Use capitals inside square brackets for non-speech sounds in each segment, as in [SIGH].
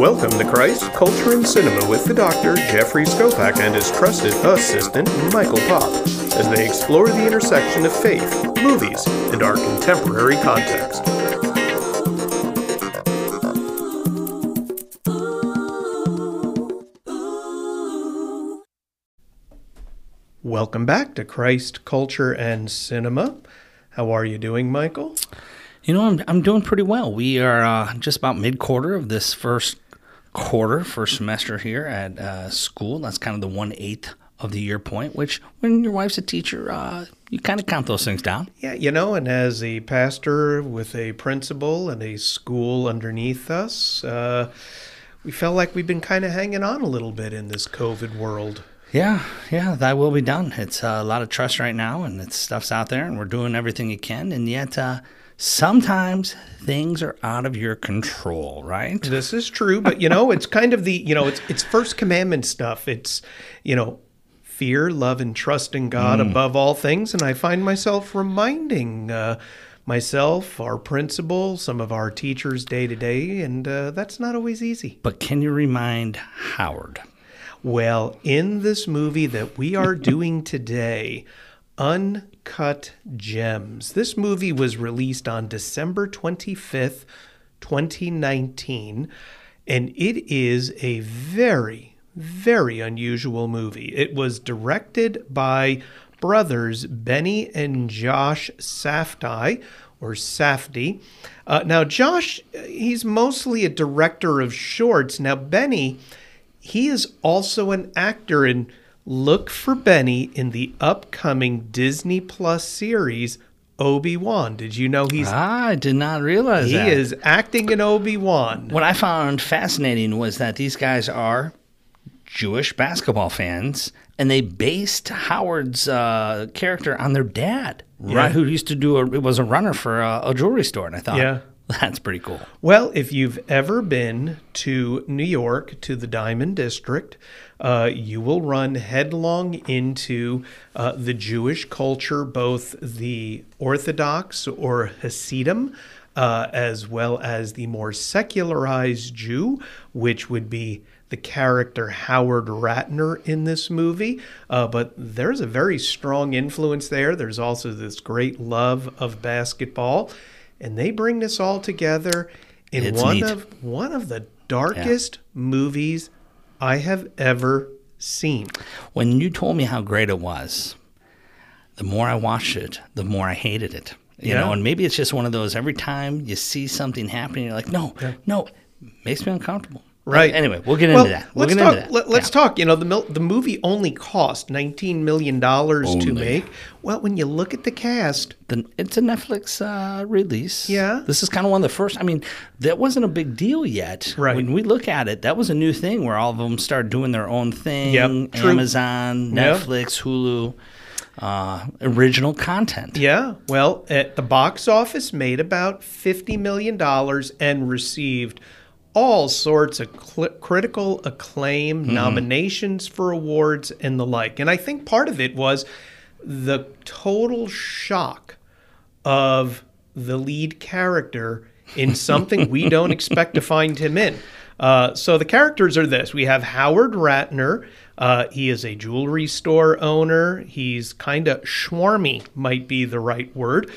Welcome to Christ, Culture, and Cinema with the Doctor, Jeffrey Skopak, and his trusted assistant, Michael Pop, as they explore the intersection of faith, movies, and our contemporary context. Welcome back to Christ, Culture, and Cinema. How are you doing, Michael? You know, I'm, I'm doing pretty well. We are uh, just about mid quarter of this first quarter, first semester here at uh, school. That's kind of the one eighth of the year point, which when your wife's a teacher, uh, you kind of count those things down. Yeah, you know, and as a pastor with a principal and a school underneath us, uh, we felt like we've been kind of hanging on a little bit in this COVID world. Yeah, yeah, that will be done. It's uh, a lot of trust right now, and it's stuff's out there, and we're doing everything you can, and yet uh, sometimes things are out of your control, right? This is true, but you know, it's kind of the you know, it's it's first commandment stuff. It's you know, fear, love, and trust in God Mm. above all things, and I find myself reminding. Uh, Myself, our principal, some of our teachers day to day, and uh, that's not always easy. But can you remind Howard? Well, in this movie that we are doing today, Uncut Gems, this movie was released on December 25th, 2019, and it is a very, very unusual movie. It was directed by brothers Benny and Josh Safdie, or Safdie. Uh, now, Josh, he's mostly a director of shorts. Now, Benny, he is also an actor and look for Benny in the upcoming Disney Plus series Obi-Wan. Did you know he's Ah, I did not realize he that. is acting in Obi-Wan? What I found fascinating was that these guys are Jewish basketball fans, and they based Howard's uh, character on their dad, right? Who used to do a, it was a runner for a, a jewelry store, and I thought, Yeah. [LAUGHS] that's pretty cool. Well, if you've ever been to New York to the Diamond District, uh, you will run headlong into uh, the Jewish culture, both the Orthodox or Hasidim, uh, as well as the more secularized Jew, which would be the character Howard Ratner in this movie. Uh, but there's a very strong influence there. There's also this great love of basketball and they bring this all together in It's one neat. of one of the darkest movies I have ever seen. When you told me how great it was, the more I watched it, the more I hated it. You Yeah. know, and maybe it's just one of those every time you see something happening, you're like, no, no, makes me uncomfortable. Right. Anyway, we'll get Well, into that. We'll let's talk. that. Let, us Yeah. talk. You know, the mil- the movie only cost nineteen million dollars to make. Well, when you look at the cast, The, it's a Netflix uh, release. Yeah. This is kind of one of the first. I mean, that wasn't a big deal yet. Right. When we look at it, that was a new thing where all of them started doing their own thing. Yep, true. Amazon, Yep. Netflix, Hulu, uh, original content. yeah, well, at the box office made about fifty million dollars and received all sorts of cl- critical acclaim, Mm-hmm. nominations for awards, and the like. And I think part of it was the total shock of the lead character in [LAUGHS] something we don't expect to find him in. Uh, so the characters are this: we have Howard Ratner. Uh, he is a jewelry store owner. He's kind of schwarmy, might be the right word.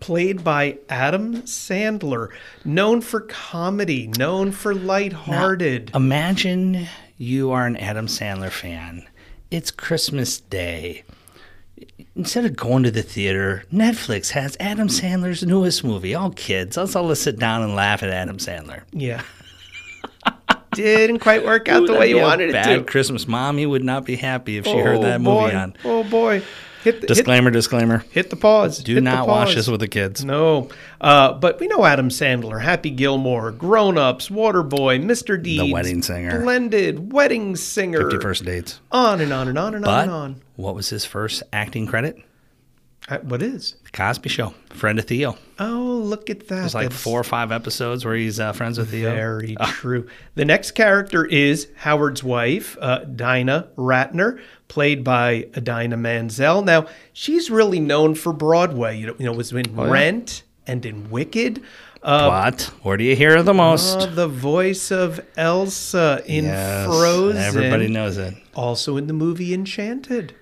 Played by Adam Sandler, known for comedy, known for lighthearted. Imagine you are an Adam Sandler fan. It's Christmas Day. Instead of going to the theater, Netflix has Adam Sandler's newest movie. All kids, let's all sit down and laugh at Adam Sandler. yeah. Didn't quite work out Ooh, the way you wanted it bad to. Christmas. Mommy would not be happy if she heard oh, that boy. movie on. Oh boy. Hit the, hit, Disclaimer, disclaimer. hit the pause. Do Hit not watch this with the kids. No, uh, but we know Adam Sandler, Happy Gilmore, Grown Ups, Waterboy, Mr. Deeds, The Wedding Singer. Blended, Wedding Singer, 51st Dates. on and on and on and on and on. what was his first acting credit? Uh, what is? The Cosby Show. Friend of Theo. Oh, look at that. There's like That's four or five episodes where he's uh, friends with Theo. Very true. The next character is Howard's wife, uh, Dinah Ratner, played by Dinah Menzel. Now, she's really known for Broadway. You know, you know was in Oh, yeah? Rent and in Wicked. Uh, but where do you hear her the most? uh, the voice of Elsa in Yes, Frozen. Everybody knows it. Also in the movie Enchanted.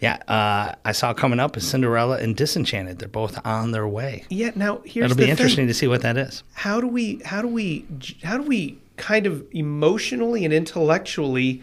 Yeah, uh, I saw coming up is Cinderella and Disenchanted. They're both on their way. Yeah. Now here's It'll be interesting thing. to see what that is. How do we? How do we? How do we kind of emotionally and intellectually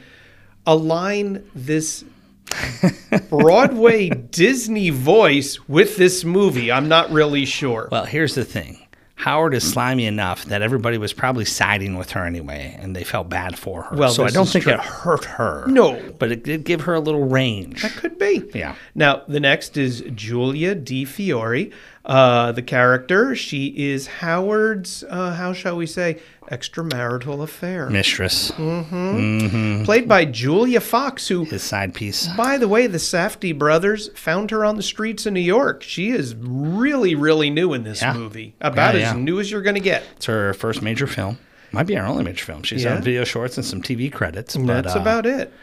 align this [LAUGHS] Broadway Disney voice with this movie? I'm not really sure. Well, here's the thing. Howard is slimy enough that everybody was probably siding with her anyway, and they felt bad for her. Well, so I don't think true. it hurt her. No. but it did give her a little range. That could be. Yeah. Now, the next is Julia Di Fiore. Uh, the character, she is Howard's, uh, how shall we say, extramarital affair. Mistress, Mm-hmm. Played by Julia Fox, who, his side piece. by the way, the Safdie brothers found her on the streets of New York. She is really, really new in this Yeah. movie. About Yeah, as yeah. new as you're going to get. It's her first major film. Might be her only major film. She's on video shorts and some TV credits. But, That's uh, about it.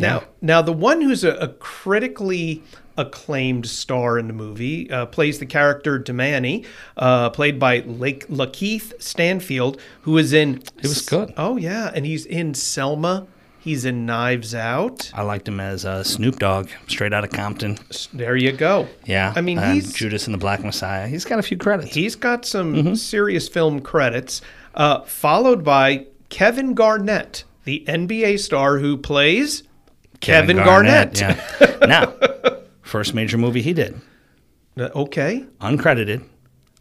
Now, now the one who's a, a critically acclaimed star in the movie uh, plays the character Demani, uh, played by Lake Lakeith Stanfield, who is in. He was good. Oh yeah, and he's in Selma. He's in Knives Out. I liked him as uh, Snoop Dogg, straight out of Compton. There you go. Yeah, I mean and he's Judas and the Black Messiah. He's got a few credits. he's got some Mm-hmm. serious film credits. Uh, followed by Kevin Garnett, the NBA star who plays Kevin, Garnett. Yeah. [LAUGHS] now, first major movie he did, Uh, Okay, uncredited,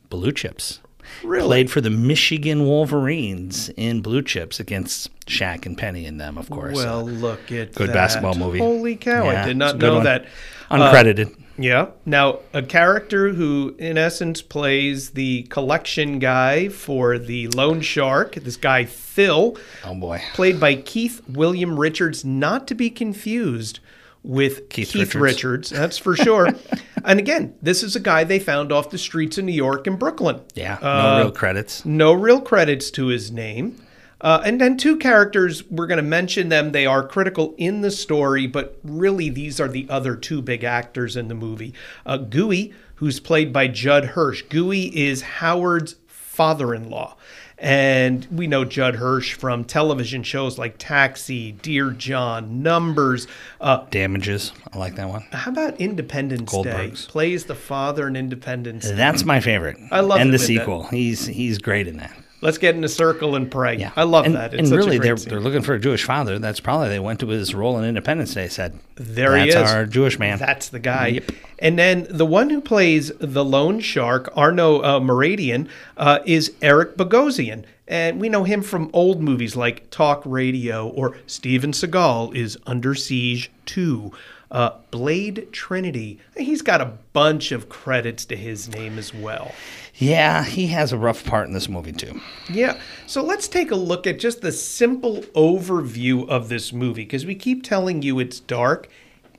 Blue Chips. really. Played for the Michigan Wolverines in Blue Chips against Shaq and Penny in them, of course. Well, look at Good that. basketball movie. Holy cow! I did not know one. that. uncredited. Yeah. Now, a character who, in essence, plays the collection guy for the Loan Shark. This guy Phil, oh boy. played by Keith William Richards, not to be confused with Keith Keith, Richards. Richards. That's for sure. [LAUGHS] and again, this is a guy they found off the streets of New York and Brooklyn. Yeah, no Uh, real credits. No real credits to his name. Uh, and then two characters, we're going to mention them. They are critical in the story, but really these are the other two big actors in the movie. Uh, Gooey, who's played by Judd Hirsch. Gooey is Howard's father in law. And we know Judd Hirsch from television shows like Taxi, Dear John, Numbers. Uh, Damages. I like that one. how about Independence Day? Plays the father in Independence Day. That's my favorite. I love and the with that. sequel. He's he's great in that. Let's get in a circle and pray. Yeah, I love and, that. It's and really, they're scene. they're looking for a Jewish father. That's probably they went to his role in Independence Day. Said There that's he is. our Jewish man. That's the guy. And then the one who plays the loan shark, Arno uh, Moradian, uh, is Eric Bogosian. And we know him from old movies like Talk Radio or Steven Seagal is Under Siege 2. Uh, Blade Trinity. He's got a bunch of credits to his name as well. Yeah, he has a rough part in this movie too. Yeah. So let's take a look at just the simple overview of this movie because we keep telling you it's dark.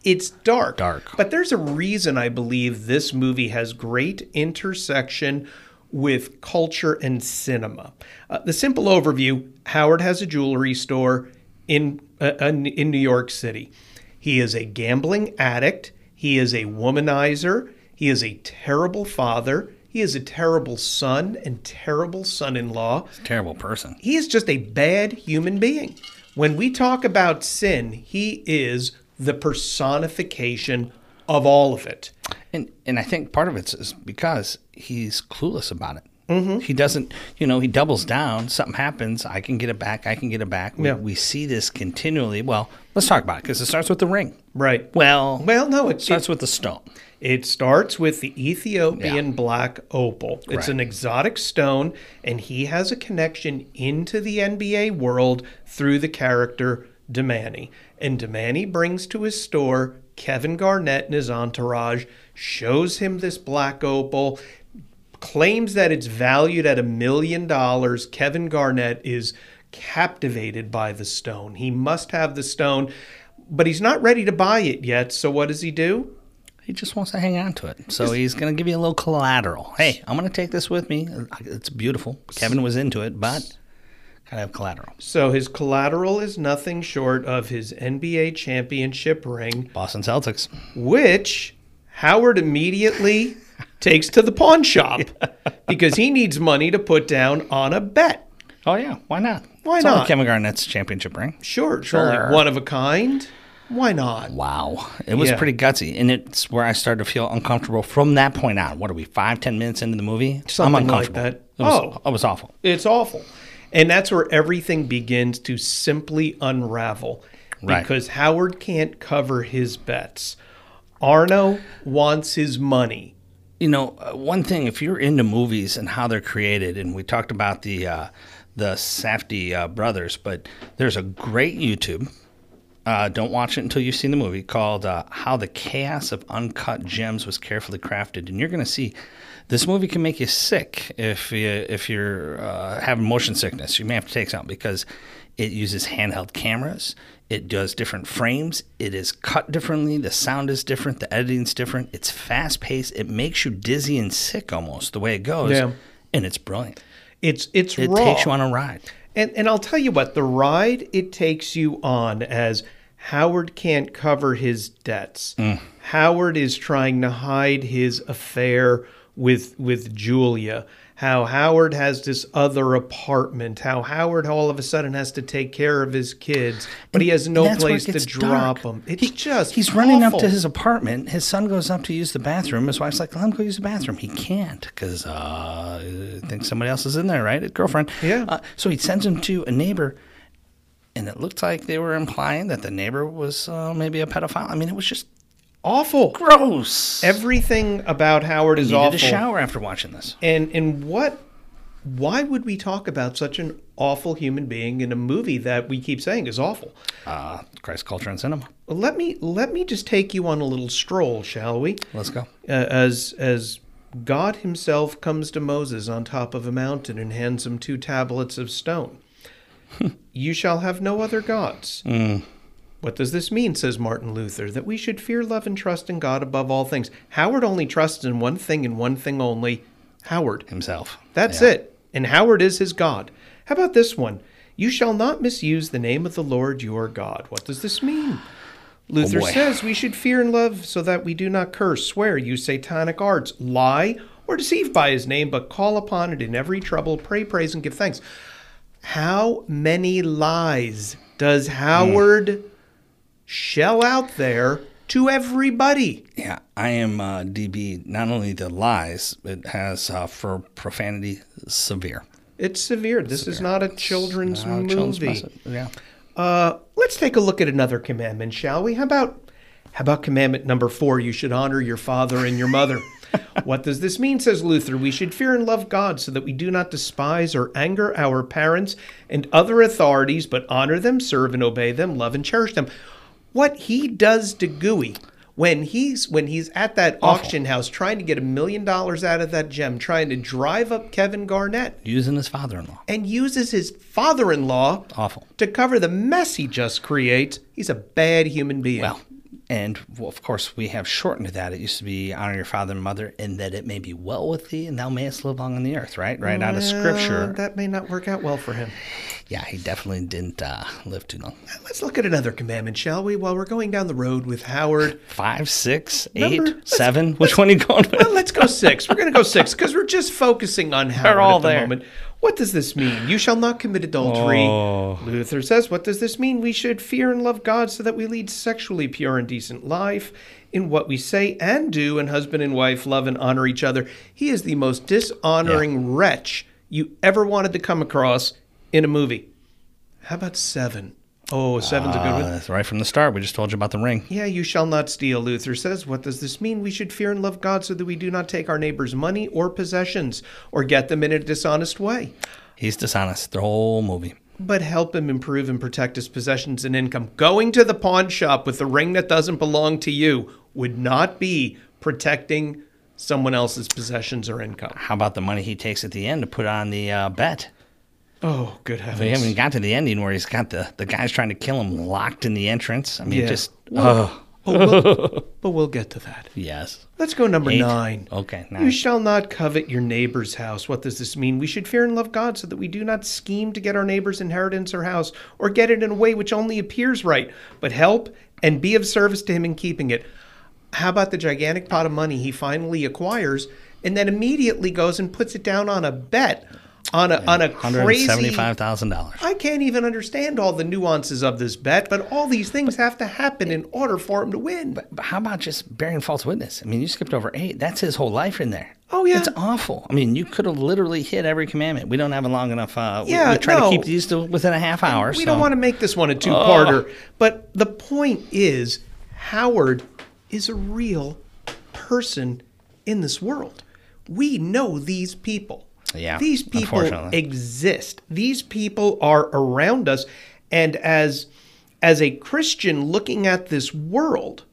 It's dark. Dark. But there's a reason I believe this movie has great intersection with culture and cinema. Uh, the simple overview Howard has a jewelry store in, uh, in in New York City. He is a gambling addict. He is a womanizer. He is a terrible father. He is a terrible son and terrible son in law. Terrible person. He is just a bad human being. When we talk about sin, he is the personification of all of it. And and I think part of it is because he's clueless about it. Mm-hmm. He doesn't, you know, he doubles down. Something happens. I can get it back. I can get it back. We, Yeah. we see this continually. Well, let's talk about it because it starts with the ring. Right. Well, Well, no, it, starts with the stone. It starts with the Ethiopian black opal. It's Right. an exotic stone, and he has a connection into the NBA world through the character Demani. And Demani brings to his store Kevin Garnett and his entourage, shows him this black opal, claims that it's valued at a million dollars. Kevin Garnett is captivated by the stone. He must have the stone, but he's not ready to buy it yet. So what does he do? He just wants to hang on to it. So he's going to give you a little collateral. Hey, I'm going to take this with me. It's beautiful. Kevin was into it, but got to have collateral. So his collateral is nothing short of his NBA championship ring, Boston Celtics. which Howard immediately takes to the pawn shop because he needs money to put down on a bet. Oh yeah, why not? Why it's not? Kevin Garnett's championship ring. Sure, it's Sure. only one of a kind. Why not? Wow, it was Yeah. pretty gutsy, and it's where I started to feel uncomfortable from that point on. What are we, five, ten minutes into the movie? Something I'm like uncomfortable. that. It was, Oh. it was awful. It's awful. And that's where everything begins to simply unravel Right. because Howard can't cover his bets. Arno wants his money. You know, uh, one thing if you're into movies and how they're created, and we talked about the uh, the Safdie uh, brothers, but there's a great YouTube. Uh, don't watch it until you've seen the movie called uh, "How the Chaos of Uncut Gems Was Carefully Crafted," and you're going to see this movie can make you sick if you if you're uh, having motion sickness. You may have to take something because it uses handheld cameras. It does different frames. It is cut differently. The sound is different. The editing's different. It's fast paced. It makes you dizzy and sick almost the way it goes. Yeah. And it's brilliant. It's it's It raw. takes you on a ride. And and I'll tell you what, the ride it takes you on as Howard can't cover his debts. Mm. Howard is trying to hide his affair with with Julia. How Howard has this other apartment. How Howard all of a sudden has to take care of his kids, but he has no That's where it place to drop dark. them. It's He- just he's running up to his apartment. His son goes up to use the bathroom. His wife's like, "Let him go use the bathroom." He can't because uh, I think somebody else is in there, right? His girlfriend. Yeah. Uh, so he sends him to a neighbor, and it looked like they were implying that the neighbor was uh, maybe a pedophile. I mean, it was just awful. gross. Everything about Howard is awful. a shower after watching this. And and what why would we talk about such an awful human being in a movie that we keep saying is awful? Uh, Christ, culture, and cinema. Let me let me just take you on a little stroll, shall we? Let's go. Uh, as as God himself comes to Moses on top of a mountain and hands him two tablets of stone. [LAUGHS] you shall have no other gods. What does this mean, says Martin Luther? That we should fear, love, and trust in God above all things. Howard only trusts in one thing and one thing only Howard. Himself. That's Yeah. it. And Howard is his God. How about this one? You shall not misuse the name of the Lord your God. What does this mean? Oh, Luther Oh, says we should fear and love so that we do not curse, swear, use satanic arts, lie, or deceive by his name, but call upon it in every trouble, pray, praise, and give thanks. How many lies does hmm. Howard shell out there to everybody? Yeah, I am uh, DB. Not only the lies, it has uh, for profanity severe. It's severe. This is not a children's Uh, movie. children's. Yeah. Uh, let's take a look at another commandment, shall we? How about how about commandment number four? You should honor your father and your mother. [LAUGHS] what does this mean? Says Luther. We should fear and love God so that we do not despise or anger our parents and other authorities, but honor them, serve and obey them, love and cherish them. What he does to Gooey when he's when he's at that auction house trying to get a million dollars out of that gem, trying to drive up Kevin Garnett, Using his father-in-law. and uses his father-in-law Awful. to cover the mess he just creates. He's a bad human being. Well, and well, of course, we have shortened that. It used to be honor your father and mother, and that it may be well with thee, and thou mayest live long on the earth. Right, right out of scripture. that may not work out well for him. Yeah, he definitely didn't uh, live too long. Let's look at another commandment, shall we? While we're going down the road with Howard. Five, six, eight, let's- seven. Which one are you going with? Well, let's go six. We're going to go six because we're just focusing on Howard all at the there. moment. What does this mean? You shall not commit adultery. Oh. Luther says, what does this mean? We should fear and love God so that we lead sexually pure and decent life in what we say and do, and husband and wife love and honor each other. He is the most dishonoring wretch you ever wanted to come across in a movie. How about seven? Oh, seven's a good one. Uh, that's right from the start. We just told you about the ring. Yeah, you shall not steal, Luther says. What does this mean? We should fear and love God so that we do not take our neighbor's money or possessions or get them in a dishonest way, He's dishonest. The whole movie. but help him improve and protect his possessions and income. Going to the pawn shop with the ring that doesn't belong to you would not be protecting someone else's possessions or income. How about the money he takes at the end to put on the uh, bet? Oh, good We heavens. haven't got to the ending where he's got the, the guys trying to kill him locked in the entrance. I mean, Yeah. just Well- oh But we'll, [LAUGHS] but we'll get to that. yes. Let's go number Eight. nine. Okay, You shall not covet your neighbor's house. What does this mean? We should fear and love God so that we do not scheme to get our neighbor's inheritance or house, or get it in a way which only appears right, but help and be of service to him in keeping it. How about the gigantic pot of money he finally acquires and then immediately goes and puts it down on a bet on a on a crazy seventy-five thousand dollars. I can't even understand all the nuances of this bet, but all these things have to happen in order for him to win. But how about just bearing false witness? I mean, you skipped over eight. That's his whole life in there. Oh, yeah. it's awful. I mean, you could have literally hit every commandment. We don't have a long enough. Uh, we- Yeah, we, try no. to keep these to within a half hour. we so. don't want to make this one a two-parter, but the point is Howard is a real person in this world. We know these people. Yeah, These people exist. These people are around us and as as a Christian looking at this world,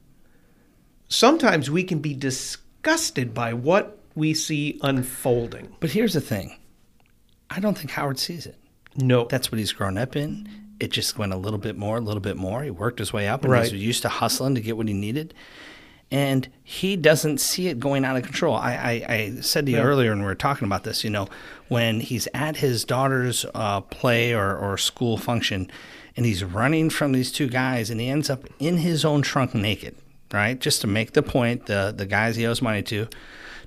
sometimes we can be disgusted by what we see unfolding. But here's the thing. I don't think Howard sees it. No. That's what he's grown up in. It just went a little bit more, a little bit more. He worked his way up, and Right. he's used to hustling to get what he needed. And he doesn't see it going out of control. I, I, I said to you earlier when we were talking about this, you know, when he's at his daughter's uh, play or, or school function and he's running from these two guys and he ends up in his own trunk naked, right? Just to make the point, the, the guys he owes money to,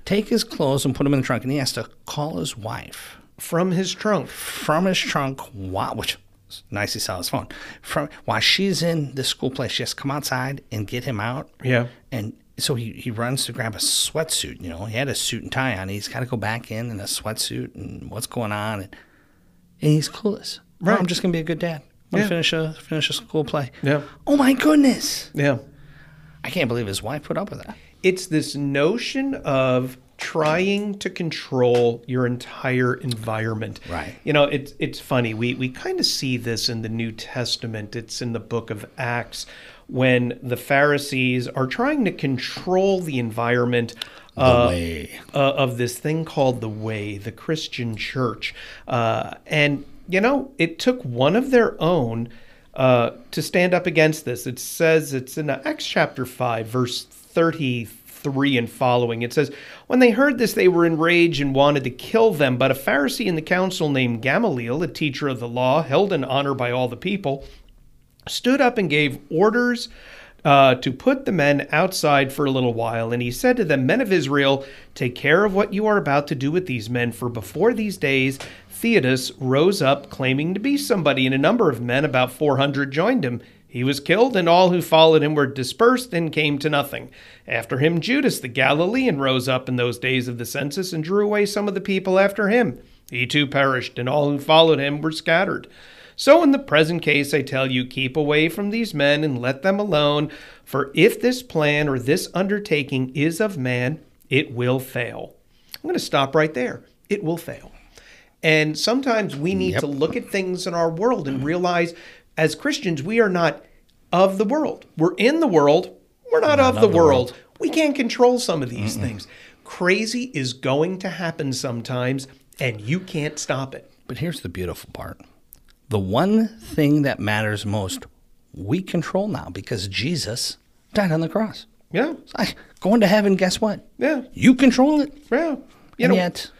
take his clothes and put them in the trunk and he has to call his wife from his trunk. from his trunk while which is nice he saw his phone from while she's in the school place she has to come outside and get him out Yeah. and so he, he runs to grab a sweatsuit you know he had a suit and tie on he's got to go back in in a sweatsuit and what's going on and, and he's clueless right. Right. i'm just gonna be a good dad i'm gonna Yeah. finish a finish a school play Yeah. oh my goodness Yeah. i can't believe his wife put up with that It's this notion of trying to control your entire environment. Right. You know, it's it's funny. We we kind of see this in the New Testament. It's in the book of Acts when the Pharisees are trying to control the environment uh, uh, of this thing called the Way, the Christian Church, uh, and you know, it took one of their own uh, to stand up against this. It says it's in Acts chapter five, verse thirty-three and following. It says, "When they heard this, they were enraged and wanted to kill them. But a Pharisee in the council named Gamaliel, a teacher of the law, held in honor by all the people." stood up and gave orders uh, to put the men outside for a little while. And he said to them, Men of Israel, take care of what you are about to do with these men, for before these days, Theudas rose up claiming to be somebody, and a number of men, about 400, joined him. He was killed, and all who followed him were dispersed and came to nothing. After him, Judas the Galilean rose up in those days of the census and drew away some of the people after him. He too perished, and all who followed him were scattered. So, in the present case, I tell you, keep away from these men and let them alone. For if this plan or this undertaking is of man, it will fail. I'm going to stop right there. It will fail. And sometimes we need Yep. to look at things in our world and realize as Christians, we are not of the world. We're in the world, we're not, of, the, the world. We can't control some of these things. Crazy is going to happen sometimes, and you can't stop it. But here's the beautiful part the one thing that matters most, we control now because Jesus died on the cross. Yeah, I, going to heaven, guess what? yeah, You control it. yeah. You and know, yet,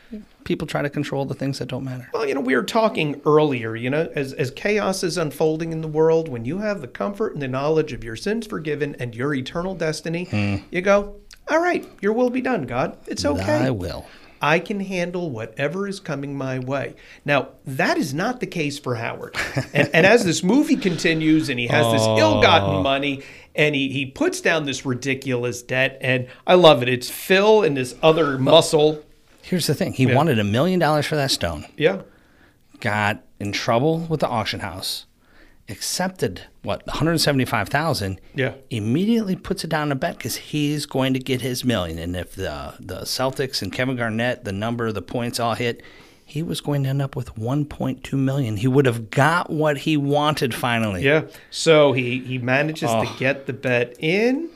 people try to control the things that don't matter. Well, you know, we were talking earlier, you know, as, as chaos is unfolding in the world, when you have the comfort and the knowledge of your sins forgiven and your eternal destiny, Hmm. you go, all right, your will be done, God. It's okay. I will. I can handle whatever is coming my way. Now, that is not the case for Howard. [LAUGHS] And, and as this movie continues and he has this ill Oh. gotten money and he, he puts down this ridiculous debt, and I love it. It's Phil and this other muscle. Here's the thing he wanted a million dollars for that stone, Yeah. got in trouble with the auction house, accepted what, 175000 Yeah. immediately puts it down a bet because he's going to get his million. And if the, the Celtics and Kevin Garnett, the number, the points all hit, he was going to end up with 1.2 million. He would have got what he wanted finally. Yeah. So he he manages Oh. to get the bet in.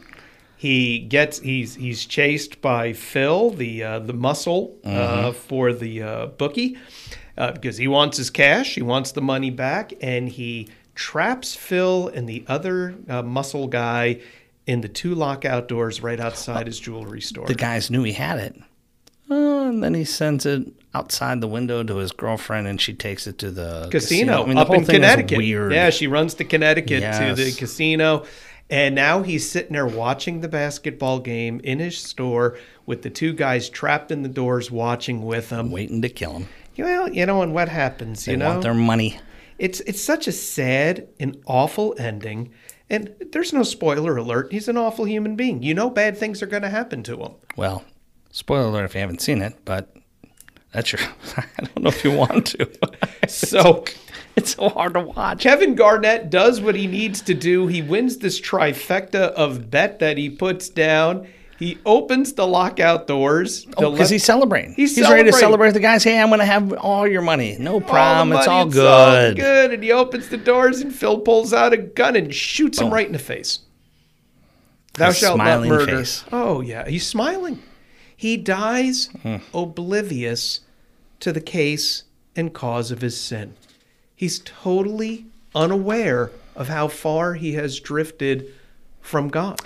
He gets he's he's chased by Phil, the uh, the muscle uh, Mm-hmm. for the uh, bookie, uh, because he wants his cash. He wants the money back, and he traps Phil and the other uh, muscle guy in the two lockout doors right outside his jewelry store. The guys knew he had it. Oh, and then he sends it outside the window to his girlfriend, and she takes it to the casino, I mean, up in Connecticut. weird. Yeah, she runs to Connecticut to the casino, And now he's sitting there watching the basketball game in his store with the two guys trapped in the doors watching with him. Waiting to kill him. Well, you know, and what happens, They you know? want their money. It's it's such a sad and awful ending. And there's no spoiler alert. He's an awful human being. You know bad things are going to happen to him. Well, spoiler alert if you haven't seen it, but that's your. [LAUGHS] I don't know if you want to. [LAUGHS] So [LAUGHS] [LAUGHS] it's so hard to watch. Kevin Garnett does what he needs to do. He wins this trifecta of bet that he puts down. He opens the lockout doors. Because Oh, he's celebrating. He's He's, ready to celebrate the guys. Hey, I'm going to have all your money. No all problem. it's money, all it's good. good. And he opens the doors, and Phil pulls out a gun and shoots him right in the face. Thou A shalt not murder. face. Oh yeah, he's smiling. He dies Hmm. oblivious to the case and cause of his sin. He's totally unaware of how far he has drifted from God.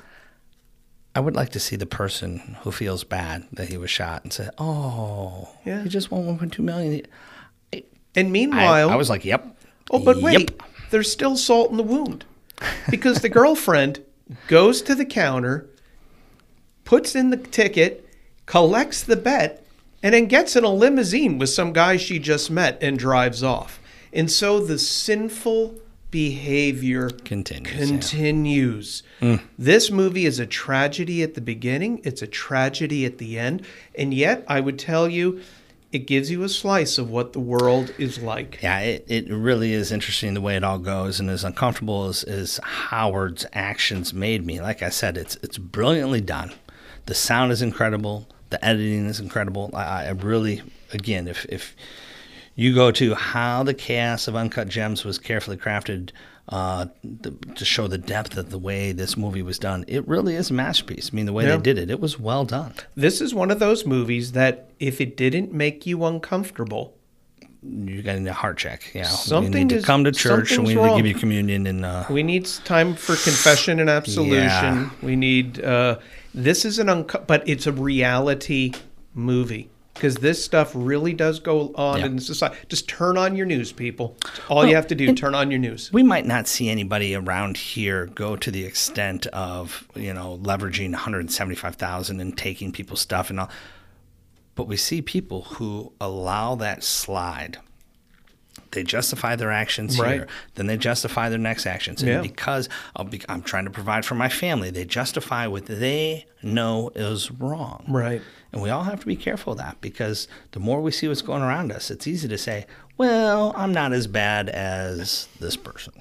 I would like to see the person who feels bad that he was shot and say, "Oh, Yeah. he just won 1.2 million." And meanwhile, I was like, "Yep." Oh, but wait, there's still salt in the wound. Because the girlfriend goes to the counter, puts in the ticket, collects the bet, and then gets in a limousine with some guy she just met and drives off. And so the sinful behavior Continues, yeah. continues. Mm. This movie is a tragedy at the beginning, it's a tragedy at the end, and yet I would tell you it gives you a slice of what the world is like. Yeah, it, it really is interesting the way it all goes, and as uncomfortable as, as Howard's actions made me, like I said, it's it's brilliantly done. The sound is incredible. The editing is incredible. I, I really, again, if if you go to how the chaos of Uncut Gems was carefully crafted uh, the, to show the depth of the way this movie was done, it really is a masterpiece. I mean, the way Yeah. they did it, it was well done. This is one of those movies that if it didn't make you uncomfortable, You got a heart check. Yeah, we Something need to is- come to church and we need to give you communion and. Uh, we need time for confession and absolution. Yeah. We need uh, this is an unco- but it's a reality movie because this stuff really does go on Yeah. in society. Just turn on your news, people. All you have to do, turn on your news. we might not see anybody around here go to the extent of you know leveraging 175,000 and taking people's stuff and all but we see people who allow that slide they justify their actions Right. here then they justify their next actions and Yeah. because I'll be, i'm trying to provide for my family they justify what they know is wrong Right. and we all have to be careful of that because the more we see what's going around us, it's easy to say, well, I'm not as bad as this person.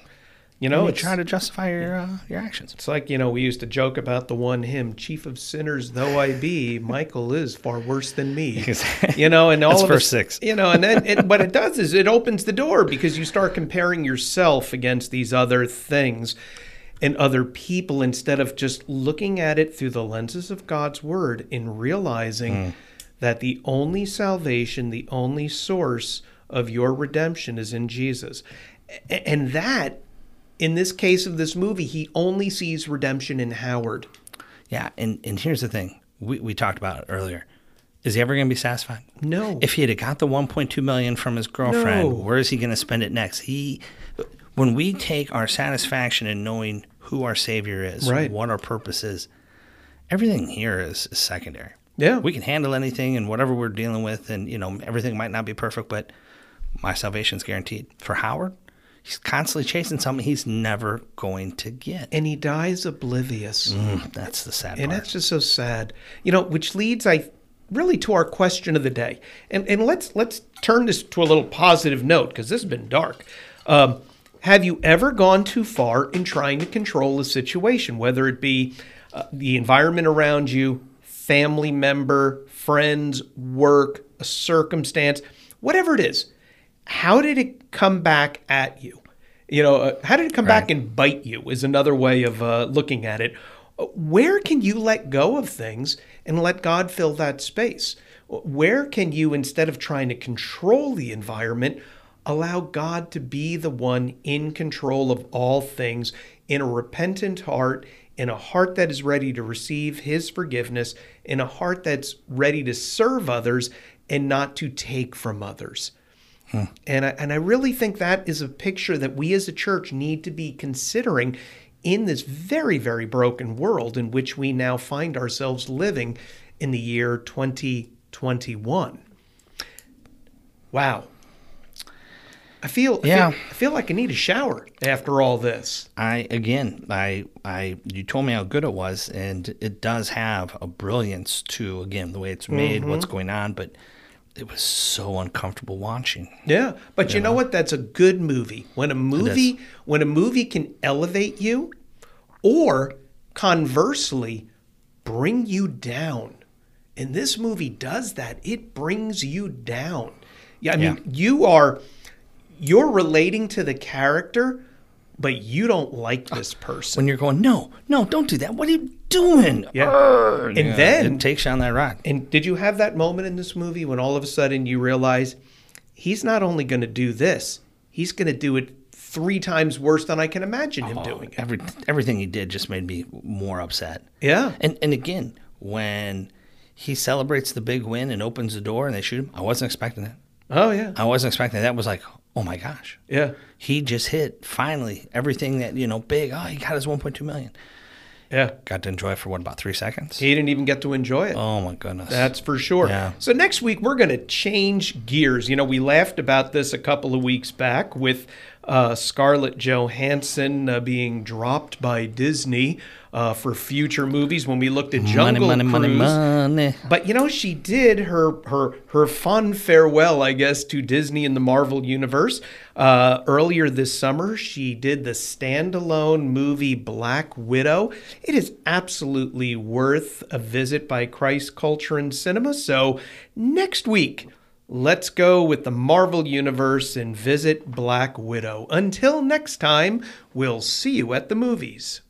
You know, try to justify your uh, your actions. it's like, you know, we used to joke about the one hymn, Chief of Sinners though I be, Michael is far worse than me. [LAUGHS] You know, and all That's of verse us, six. You know, and then it, what it does is it opens the door because you start comparing yourself against these other things and other people instead of just looking at it through the lenses of God's word and realizing Hmm. that the only salvation, the only source of your redemption is in Jesus. And that, in this case of this movie, he only sees redemption in Howard. Yeah, and, and here's the thing we, we talked about it earlier. Is he ever going to be satisfied? No. If he had got the 1.2 million from his girlfriend, No. where is he going to spend it next? He, when we take our satisfaction in knowing who our Savior is, Right. what our purpose is, everything here is, is secondary. Yeah. we can handle anything and whatever we're dealing with, and you know everything might not be perfect, but my salvation's guaranteed. For Howard, he's constantly chasing something he's never going to get. and he dies oblivious. Mm, that's the sad And part. that's just so sad. You know, which leads I really to our question of the day. And and let's let's turn this to a little positive note because this has been dark. Um, have you ever gone too far in trying to control a situation, whether it be uh, the environment around you, family member, friends, work, a circumstance, whatever it is? How did it come back at you? You know, uh, how did it come back and bite you? Is another way of uh, looking at it. Uh, Where can you let go of things and let God fill that space? Where can you, instead of trying to control the environment, allow God to be the one in control of all things in a repentant heart, in a heart that is ready to receive His forgiveness, in a heart that's ready to serve others and not to take from others? And I, and I really think that is a picture that we as a church need to be considering in this very, very broken world in which we now find ourselves living in the year 2021. Wow. I feel, Yeah. I feel I feel like I need a shower after all this. I again, I, I, you told me how good it was, and it does have a brilliance to again the way it's made, what's Mm-hmm. going on, but it was so uncomfortable watching. Yeah, but you know what? That's a good movie. When a movie when a movie can elevate you or conversely bring you down. And this movie does that. It brings you down. Yeah, I mean, Yeah. you are you're relating to the character, but you don't like this ah, person. When you're going, no, no, don't do that. What do you doing? Yeah. Arrgh. And then- it takes you on that ride. And did you have that moment in this movie when all of a sudden you realize he's not only going to do this, he's going to do it three times worse than I can imagine him oh, doing it. Every everything he did just made me more upset. Yeah. And and again, when he celebrates the big win and opens the door and they shoot him, I wasn't expecting that. Oh yeah. I wasn't expecting that. That was like, oh my gosh. Yeah. He just hit finally everything that, you know, big. Oh, he got his 1.2 million. Yeah. Got to enjoy it for what, about three seconds? He didn't even get to enjoy it. Oh my goodness. That's for sure. Yeah. So next week we're going to change gears. You know, we laughed about this a couple of weeks back with uh, Scarlett Johansson uh, being dropped by Disney uh, for future movies when we looked at money, Jungle money, money, Cruise. money. But you know, she did her her her fun farewell, I guess, to Disney and the Marvel universe. Uh, earlier this summer, she did the standalone movie Black Widow. It is absolutely worth a visit by Christ Culture and Cinema. So next week. Let's go with the Marvel Universe and visit Black Widow. Until next time, we'll see you at the movies.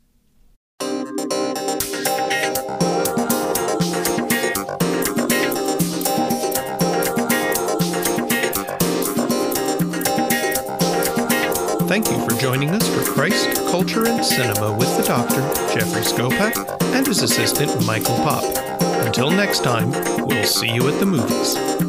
Thank you for joining us for Christ, Culture, and Cinema with the Doctor, Jeffrey Skopak, and his assistant, Michael Pop. Until next time, we'll see you at the movies.